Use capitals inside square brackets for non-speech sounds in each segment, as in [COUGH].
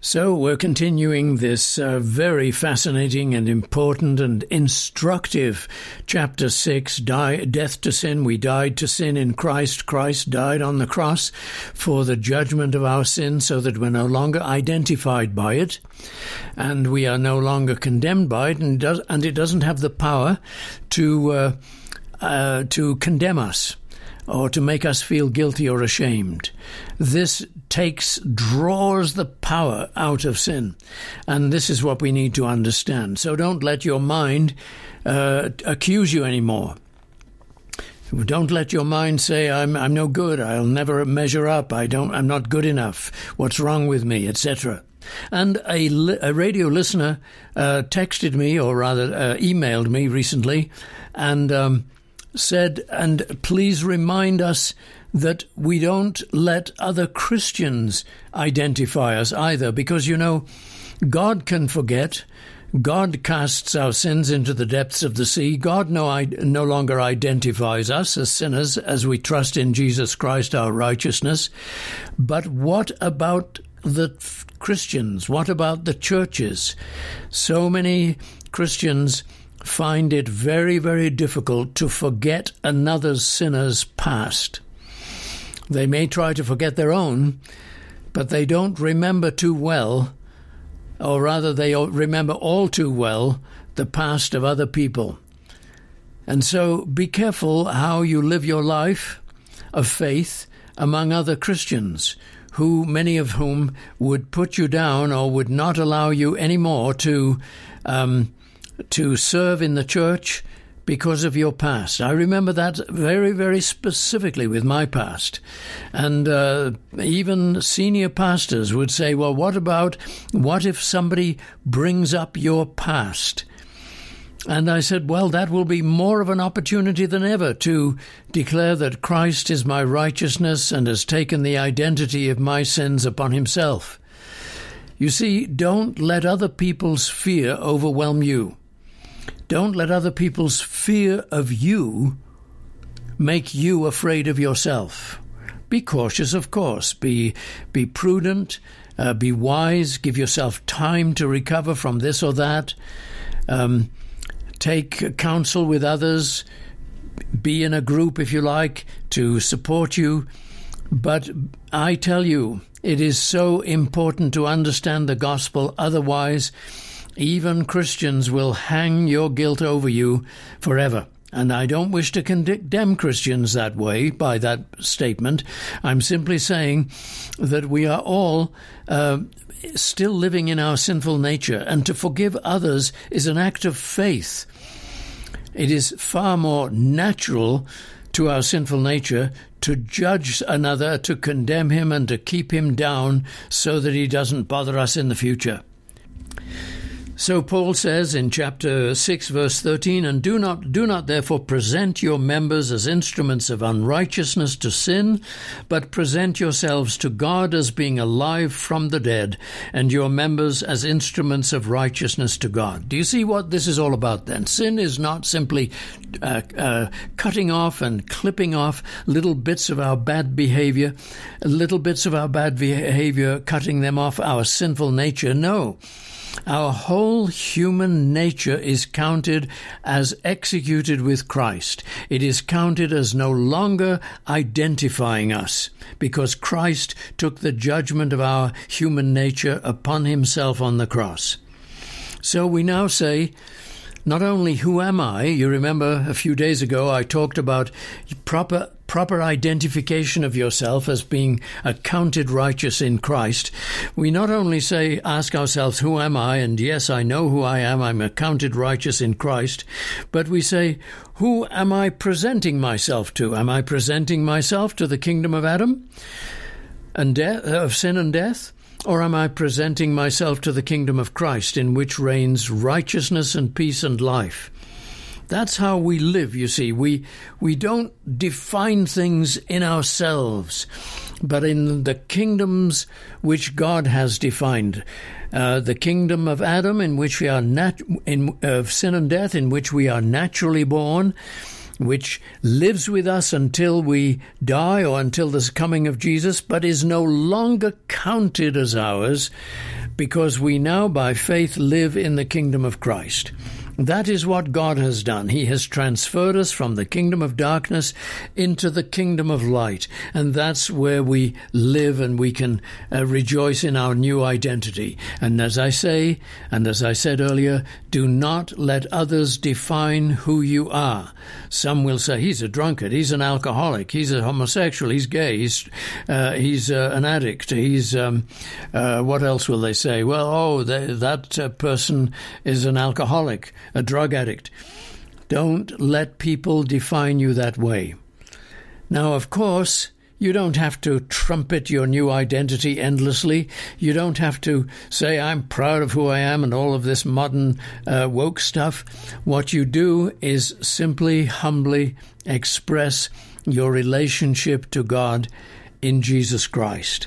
So, we're continuing this uh, very fascinating and important and instructive chapter 6 die, Death to Sin. We died to sin in Christ. Christ died on the cross for the judgment of our sin so that we're no longer identified by it and we are no longer condemned by it, and does, and it doesn't have the power to, uh, uh, to condemn us or to make us feel guilty or ashamed. This takes, draws the power out of sin. And this is what we need to understand. So don't let your mind uh, accuse you anymore. Don't let your mind say, I'm, I'm no good, I'll never measure up, I don't, I'm not good enough, what's wrong with me, etc. And a, a radio listener uh, texted me, or rather uh, emailed me recently, and um, said, and please remind us that we don't let other Christians identify us either, because you know, God can forget. God casts our sins into the depths of the sea. God no, no longer identifies us as sinners as we trust in Jesus Christ, our righteousness. But what about the Christians? What about the churches? So many Christians find it very, very difficult to forget another sinner's past. They may try to forget their own, but they don't remember too well, or rather, they remember all too well the past of other people. And so be careful how you live your life of faith among other Christians, who many of whom would put you down or would not allow you anymore to um, to serve in the church because of your past. I remember that very, very specifically with my past. And uh, even senior pastors would say, well, what about, what if somebody brings up your past? And I said, well, that will be more of an opportunity than ever to declare that Christ is my righteousness and has taken the identity of my sins upon himself. You see, don't let other people's fear overwhelm you. Don't let other people's fear of you make you afraid of yourself. Be cautious, of course. Be, be prudent. Uh, be wise. Give yourself time to recover from this or that. Um, take counsel with others. Be in a group, if you like, to support you. But I tell you, it is so important to understand the gospel. Otherwise, even Christians will hang your guilt over you forever. And I don't wish to condemn Christians that way by that statement. I'm simply saying that we are all uh, still living in our sinful nature, and to forgive others is an act of faith. It is far more natural to our sinful nature to judge another, to condemn him, and to keep him down so that he doesn't bother us in the future. So Paul says in chapter 6 verse 13 and do not do not therefore present your members as instruments of unrighteousness to sin but present yourselves to God as being alive from the dead and your members as instruments of righteousness to God. Do you see what this is all about then? Sin is not simply uh, uh, cutting off and clipping off little bits of our bad behavior, little bits of our bad behavior, cutting them off our sinful nature. No. Our whole human nature is counted as executed with Christ. It is counted as no longer identifying us because Christ took the judgment of our human nature upon himself on the cross. So we now say, not only who am I, you remember a few days ago I talked about proper proper identification of yourself as being accounted righteous in Christ, we not only say, ask ourselves, Who am I? And yes, I know who I am, I'm accounted righteous in Christ, but we say, Who am I presenting myself to? Am I presenting myself to the kingdom of Adam and death, uh, of sin and death? Or am I presenting myself to the kingdom of Christ in which reigns righteousness and peace and life? That's how we live, you see. We, we don't define things in ourselves, but in the kingdoms which God has defined. Uh, the kingdom of Adam, in which we are nat- in, of sin and death, in which we are naturally born, which lives with us until we die or until the coming of Jesus, but is no longer counted as ours because we now by faith live in the kingdom of Christ. That is what God has done. He has transferred us from the kingdom of darkness into the kingdom of light. And that's where we live and we can uh, rejoice in our new identity. And as I say, and as I said earlier, do not let others define who you are. Some will say, he's a drunkard, he's an alcoholic, he's a homosexual, he's gay, he's, uh, he's uh, an addict, he's, um, uh, what else will they say? Well, oh, they, that uh, person is an alcoholic a drug addict. Don't let people define you that way. Now, of course, you don't have to trumpet your new identity endlessly. You don't have to say, I'm proud of who I am and all of this modern uh, woke stuff. What you do is simply, humbly express your relationship to God in Jesus Christ.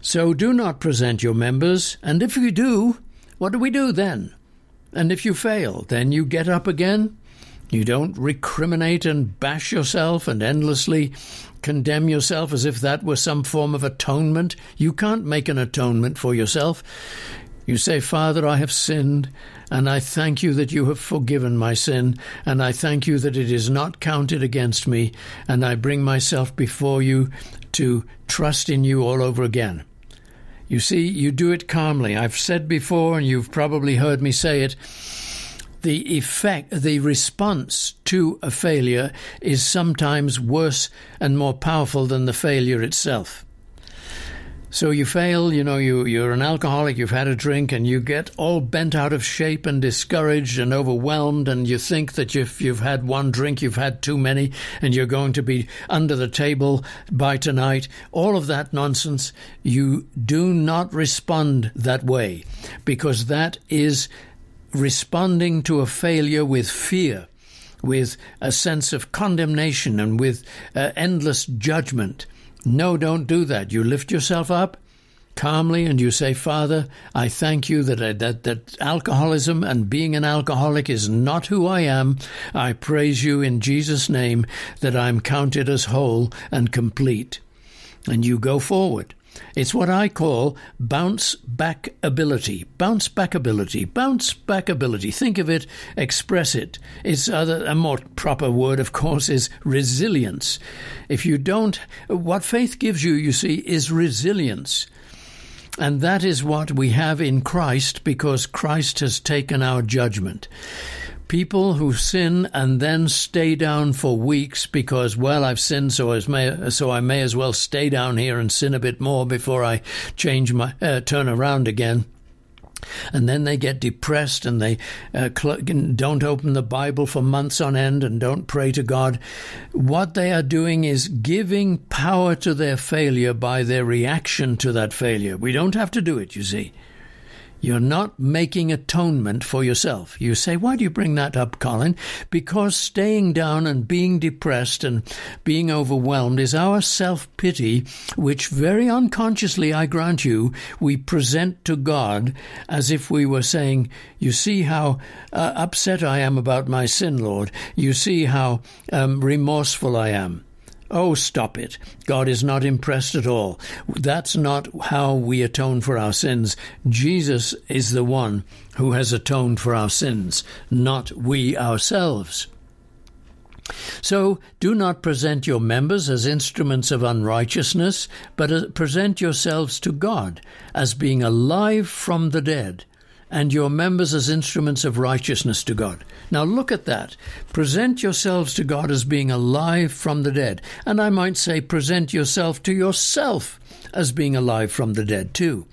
So do not present your members, and if you do, what do we do then? And if you fail, then you get up again. You don't recriminate and bash yourself and endlessly condemn yourself as if that were some form of atonement. You can't make an atonement for yourself. You say, Father, I have sinned, and I thank you that you have forgiven my sin, and I thank you that it is not counted against me, and I bring myself before you to trust in you all over again. You see, you do it calmly. I've said before, and you've probably heard me say it, the effect, the response to a failure is sometimes worse and more powerful than the failure itself. So you fail, you know, you, you're an alcoholic, you've had a drink, and you get all bent out of shape and discouraged and overwhelmed, and you think that if you've had one drink, you've had too many, and you're going to be under the table by tonight. All of that nonsense, you do not respond that way, because that is responding to a failure with fear with a sense of condemnation and with uh, endless judgment. No, don't do that. You lift yourself up calmly and you say, Father, I thank you that, I, that, that alcoholism and being an alcoholic is not who I am. I praise you in Jesus' name that I'm counted as whole and complete. And you go forward. It's what I call bounce back ability. Bounce back ability. Bounce back ability. Think of it, express it. It's other, a more proper word, of course, is resilience. If you don't, what faith gives you, you see, is resilience. And that is what we have in Christ because Christ has taken our judgment people who sin and then stay down for weeks because, well, I've sinned, so, may, so I may as well stay down here and sin a bit more before I change my uh, turn around again. And then they get depressed and they uh, don't open the Bible for months on end and don't pray to God. What they are doing is giving power to their failure by their reaction to that failure. We don't have to do it, you see. You're not making atonement for yourself. You say, why do you bring that up, Colin? Because staying down and being depressed and being overwhelmed is our self pity, which very unconsciously, I grant you, we present to God as if we were saying, You see how uh, upset I am about my sin, Lord. You see how um, remorseful I am. Oh, stop it. God is not impressed at all. That's not how we atone for our sins. Jesus is the one who has atoned for our sins, not we ourselves. So do not present your members as instruments of unrighteousness, but present yourselves to God as being alive from the dead and your members as instruments of righteousness to God. Now look at that. Present yourselves to God as being alive from the dead. And I might say, present yourself to yourself as being alive from the dead, too.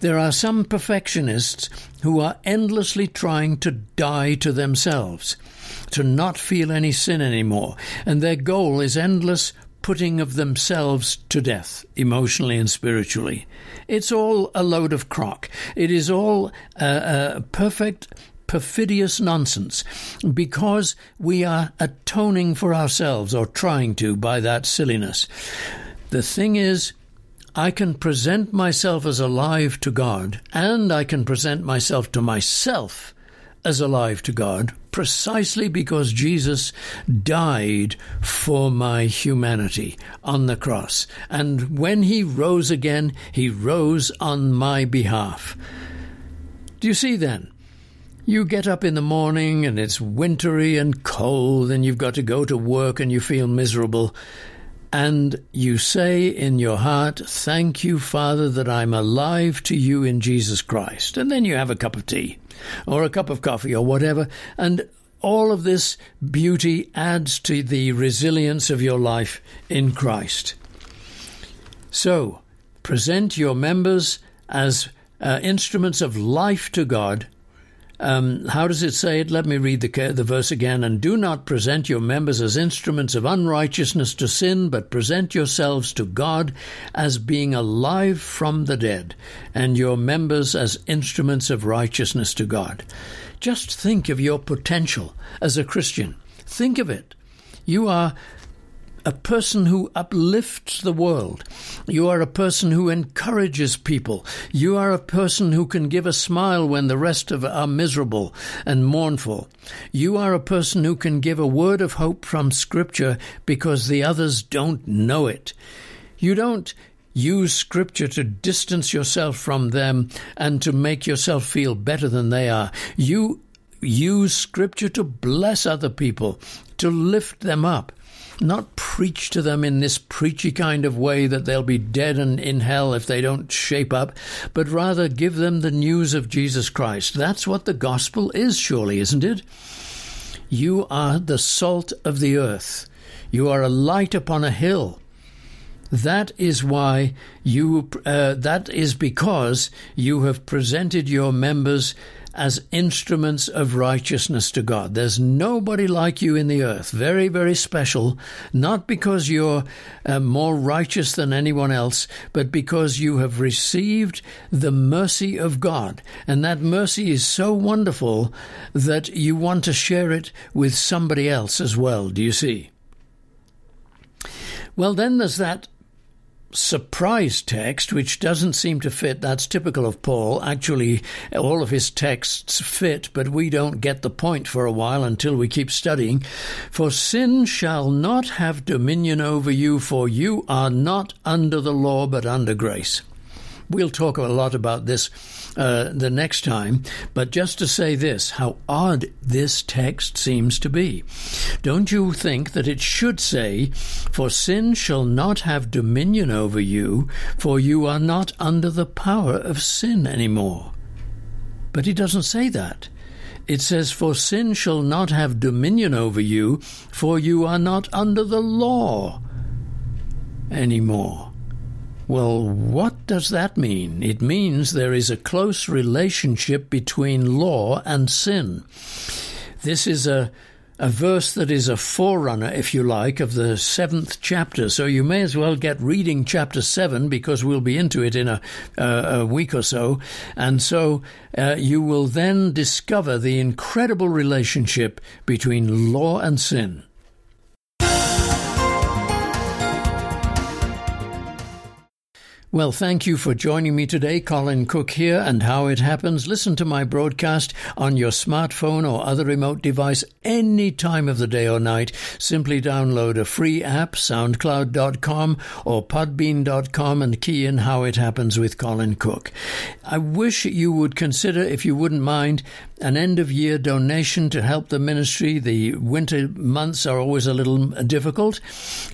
There are some perfectionists who are endlessly trying to die to themselves, to not feel any sin anymore, and their goal is endless putting of themselves to death, emotionally and spiritually. It's all a load of crock. It is all a, a perfect perfidious nonsense because we are atoning for ourselves or trying to by that silliness. The thing is, I can present myself as alive to God and I can present myself to myself as alive to God precisely because Jesus died for my humanity on the cross. And when he rose again, he rose on my behalf. Do you see then? You get up in the morning and it's wintry and cold and you've got to go to work and you feel miserable. And you say in your heart, Thank you, Father, that I'm alive to you in Jesus Christ. And then you have a cup of tea or a cup of coffee or whatever. And all of this beauty adds to the resilience of your life in Christ. So, present your members as uh, instruments of life to God um, how does it say it? Let me read the, the verse again. And do not present your members as instruments of unrighteousness to sin, but present yourselves to God as being alive from the dead, and your members as instruments of righteousness to God. Just think of your potential as a Christian. Think of it. You are a person who uplifts the world. You are a person who encourages people. You are a person who can give a smile when the rest of are miserable and mournful. You are a person who can give a word of hope from Scripture because the others don't know it. You don't use Scripture to distance yourself from them and to make yourself feel better than they are. You use Scripture to bless other people, to lift them up not preach to them in this preachy kind of way that they'll be dead and in hell if they don't shape up, but rather give them the news of Jesus Christ. That's what the gospel is, surely, isn't it? You are the salt of the earth. You are a light upon a hill. That is why you, uh, that is because you have presented your members as instruments of righteousness to God. There's nobody like you in the earth. Very, very special, not because you're uh, more righteous than anyone else, but because you have received the mercy of God. And that mercy is so wonderful that you want to share it with somebody else as well. Do you see? Well, then there's that surprise text, which doesn't seem to fit. That's typical of Paul. Actually, all of his texts fit, but we don't get the point for a while until we keep studying. For sin shall not have dominion over you, for you are not under the law, but under grace. We'll talk a lot about this uh, the next time, but just to say this how odd this text seems to be. Don't you think that it should say, For sin shall not have dominion over you, for you are not under the power of sin anymore? But he doesn't say that. It says, For sin shall not have dominion over you, for you are not under the law anymore. Well, what does that mean? It means there is a close relationship between law and sin. This is a a verse that is a forerunner, if you like, of the seventh chapter. So you may as well get reading chapter seven because we'll be into it in a, uh, a week or so. And so uh, you will then discover the incredible relationship between law and sin. Well, thank you for joining me today. Colin Cook here, and how it happens. Listen to my broadcast on your smartphone or other remote device any time of the day or night. Simply download a free app, soundcloud.com or podbean.com, and key in how it happens with Colin Cook. I wish you would consider, if you wouldn't mind, an end of year donation to help the ministry. The winter months are always a little difficult,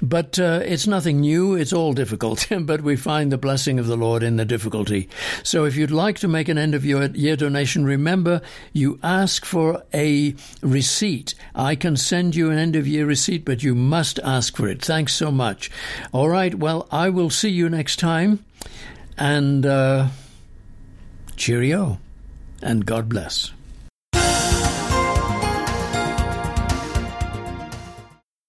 but uh, it's nothing new. It's all difficult, [LAUGHS] but we find the blessing of the Lord in the difficulty. So if you'd like to make an end of your year donation, remember you ask for a receipt. I can send you an end of year receipt, but you must ask for it. Thanks so much. All right. Well, I will see you next time. And uh, cheerio. And God bless.